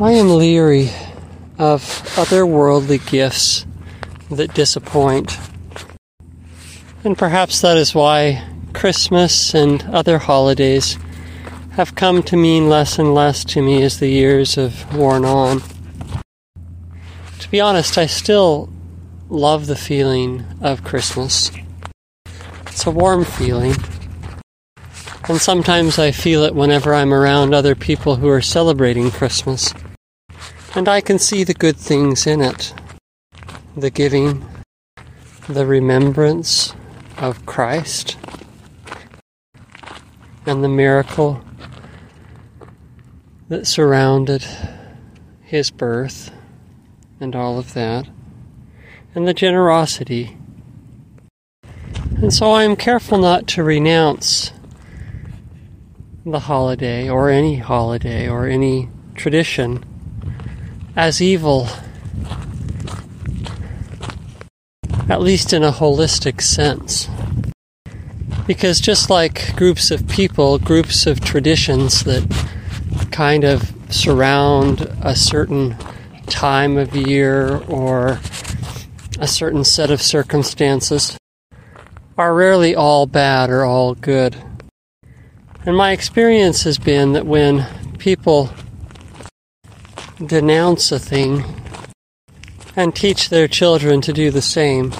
I am leery of otherworldly gifts that disappoint. And perhaps that is why Christmas and other holidays have come to mean less and less to me as the years have worn on. To be honest, I still love the feeling of Christmas. It's a warm feeling. And sometimes I feel it whenever I'm around other people who are celebrating Christmas. And I can see the good things in it the giving, the remembrance of Christ, and the miracle that surrounded his birth and all of that, and the generosity. And so I am careful not to renounce the holiday or any holiday or any tradition as evil, at least in a holistic sense. Because just like groups of people, groups of traditions that kind of surround a certain time of year or a certain set of circumstances are rarely all bad or all good. And my experience has been that when people denounce a thing and teach their children to do the same,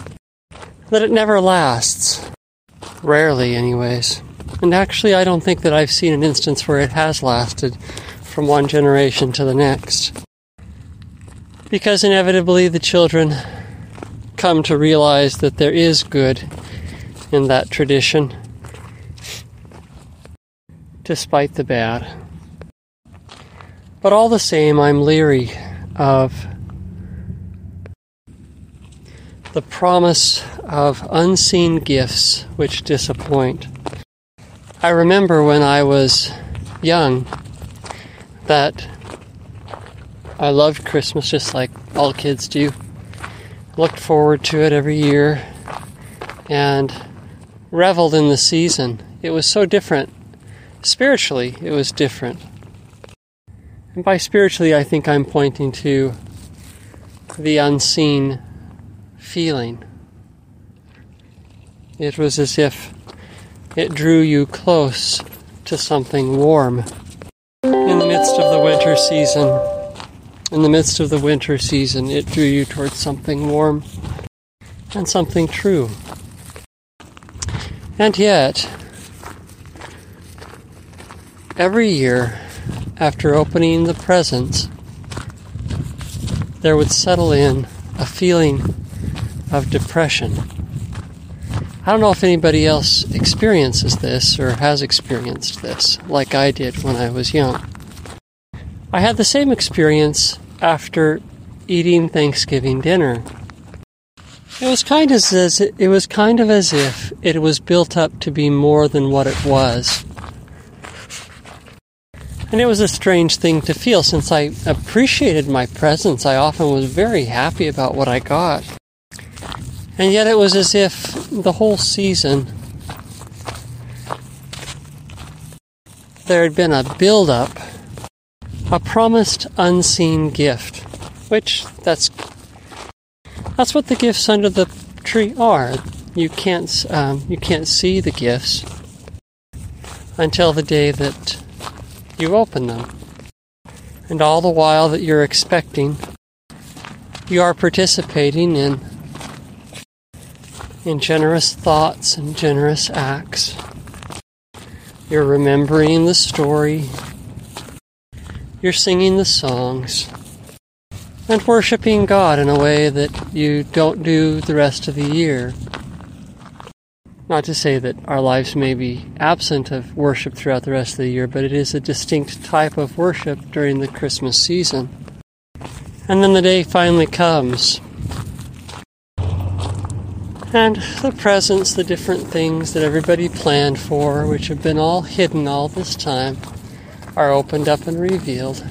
that it never lasts. Rarely, anyways. And actually, I don't think that I've seen an instance where it has lasted from one generation to the next. Because inevitably, the children come to realize that there is good in that tradition, despite the bad. But all the same, I'm leery of the promise of unseen gifts which disappoint. I remember when I was young that I loved Christmas just like all kids do. Looked forward to it every year and reveled in the season. It was so different. Spiritually, it was different. And by spiritually, I think I'm pointing to the unseen feeling. It was as if it drew you close to something warm. In the midst of the winter season, in the midst of the winter season, it drew you towards something warm and something true. And yet, every year, after opening the presents, there would settle in a feeling of depression I don't know if anybody else experiences this or has experienced this like I did when I was young. I had the same experience after eating Thanksgiving dinner. It was kind of as it was kind of as if it was built up to be more than what it was. And it was a strange thing to feel since I appreciated my presents. I often was very happy about what I got. And yet it was as if the whole season there had been a build up, a promised unseen gift, which that's that's what the gifts under the tree are. You can't um, you can't see the gifts until the day that you open them, and all the while that you're expecting, you are participating in in generous thoughts and generous acts. You're remembering the story. You're singing the songs. And worshiping God in a way that you don't do the rest of the year. Not to say that our lives may be absent of worship throughout the rest of the year, but it is a distinct type of worship during the Christmas season. And then the day finally comes and the presents, the different things that everybody planned for, which have been all hidden all this time, are opened up and revealed.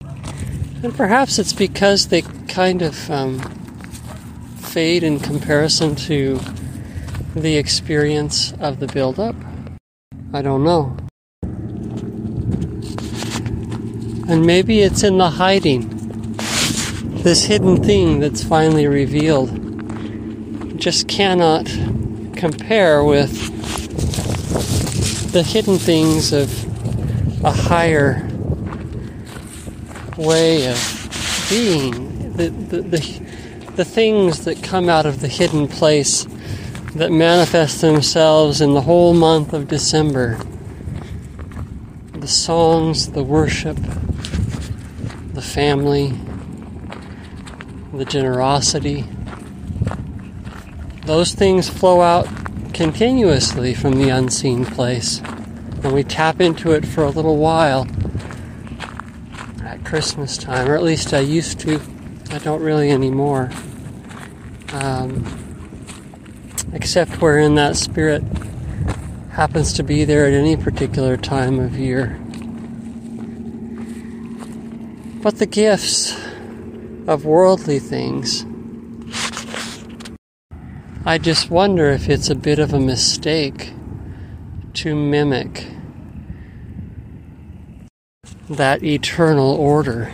And perhaps it's because they kind of um, fade in comparison to the experience of the build-up. I don't know. And maybe it's in the hiding. This hidden thing that's finally revealed just cannot compare with the hidden things of a higher way of being. The, the, the, the things that come out of the hidden place that manifest themselves in the whole month of December. The songs, the worship, the family, the generosity. Those things flow out continuously from the unseen place. And we tap into it for a little while at Christmas time, or at least I used to. I don't really anymore. Um, except wherein that spirit happens to be there at any particular time of year. But the gifts of worldly things, I just wonder if it's a bit of a mistake to mimic that eternal order,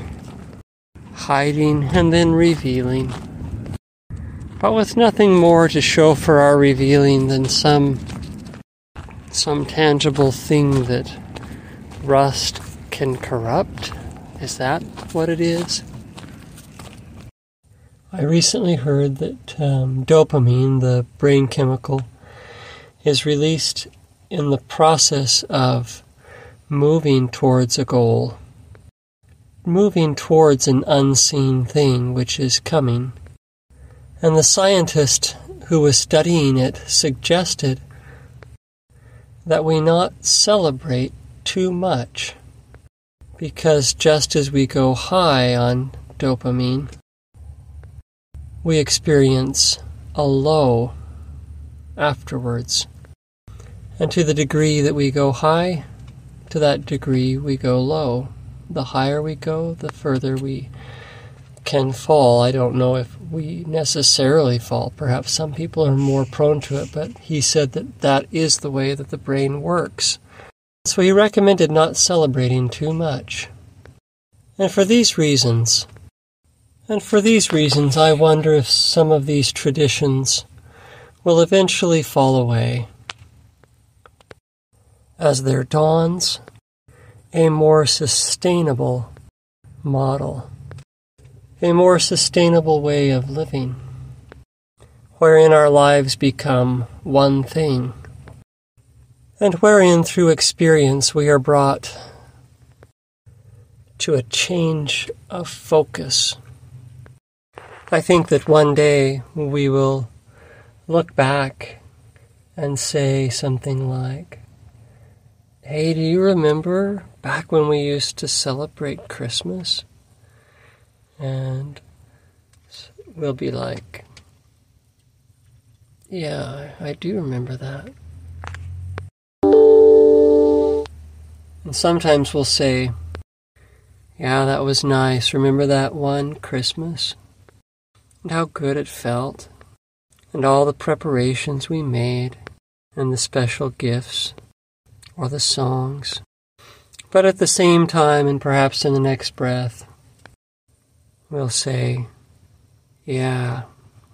hiding and then revealing but with nothing more to show for our revealing than some some tangible thing that rust can corrupt. Is that what it is? I recently heard that um, dopamine, the brain chemical, is released in the process of moving towards a goal, moving towards an unseen thing which is coming. And the scientist who was studying it suggested that we not celebrate too much because just as we go high on dopamine, we experience a low afterwards. And to the degree that we go high, to that degree we go low. The higher we go, the further we can fall. I don't know if we necessarily fall. Perhaps some people are more prone to it, but he said that that is the way that the brain works. So he recommended not celebrating too much. And for these reasons, and for these reasons, I wonder if some of these traditions will eventually fall away as there dawns a more sustainable model a more sustainable way of living, wherein our lives become one thing, and wherein through experience we are brought to a change of focus. I think that one day we will look back and say something like, Hey, do you remember back when we used to celebrate Christmas? And we'll be like, yeah, I do remember that. And sometimes we'll say, yeah, that was nice. Remember that one Christmas? And how good it felt. And all the preparations we made. And the special gifts. Or the songs. But at the same time, and perhaps in the next breath, we'll say, Yeah,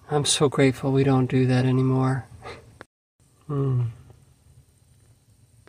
I'm so grateful we don't do that anymore. Hmm.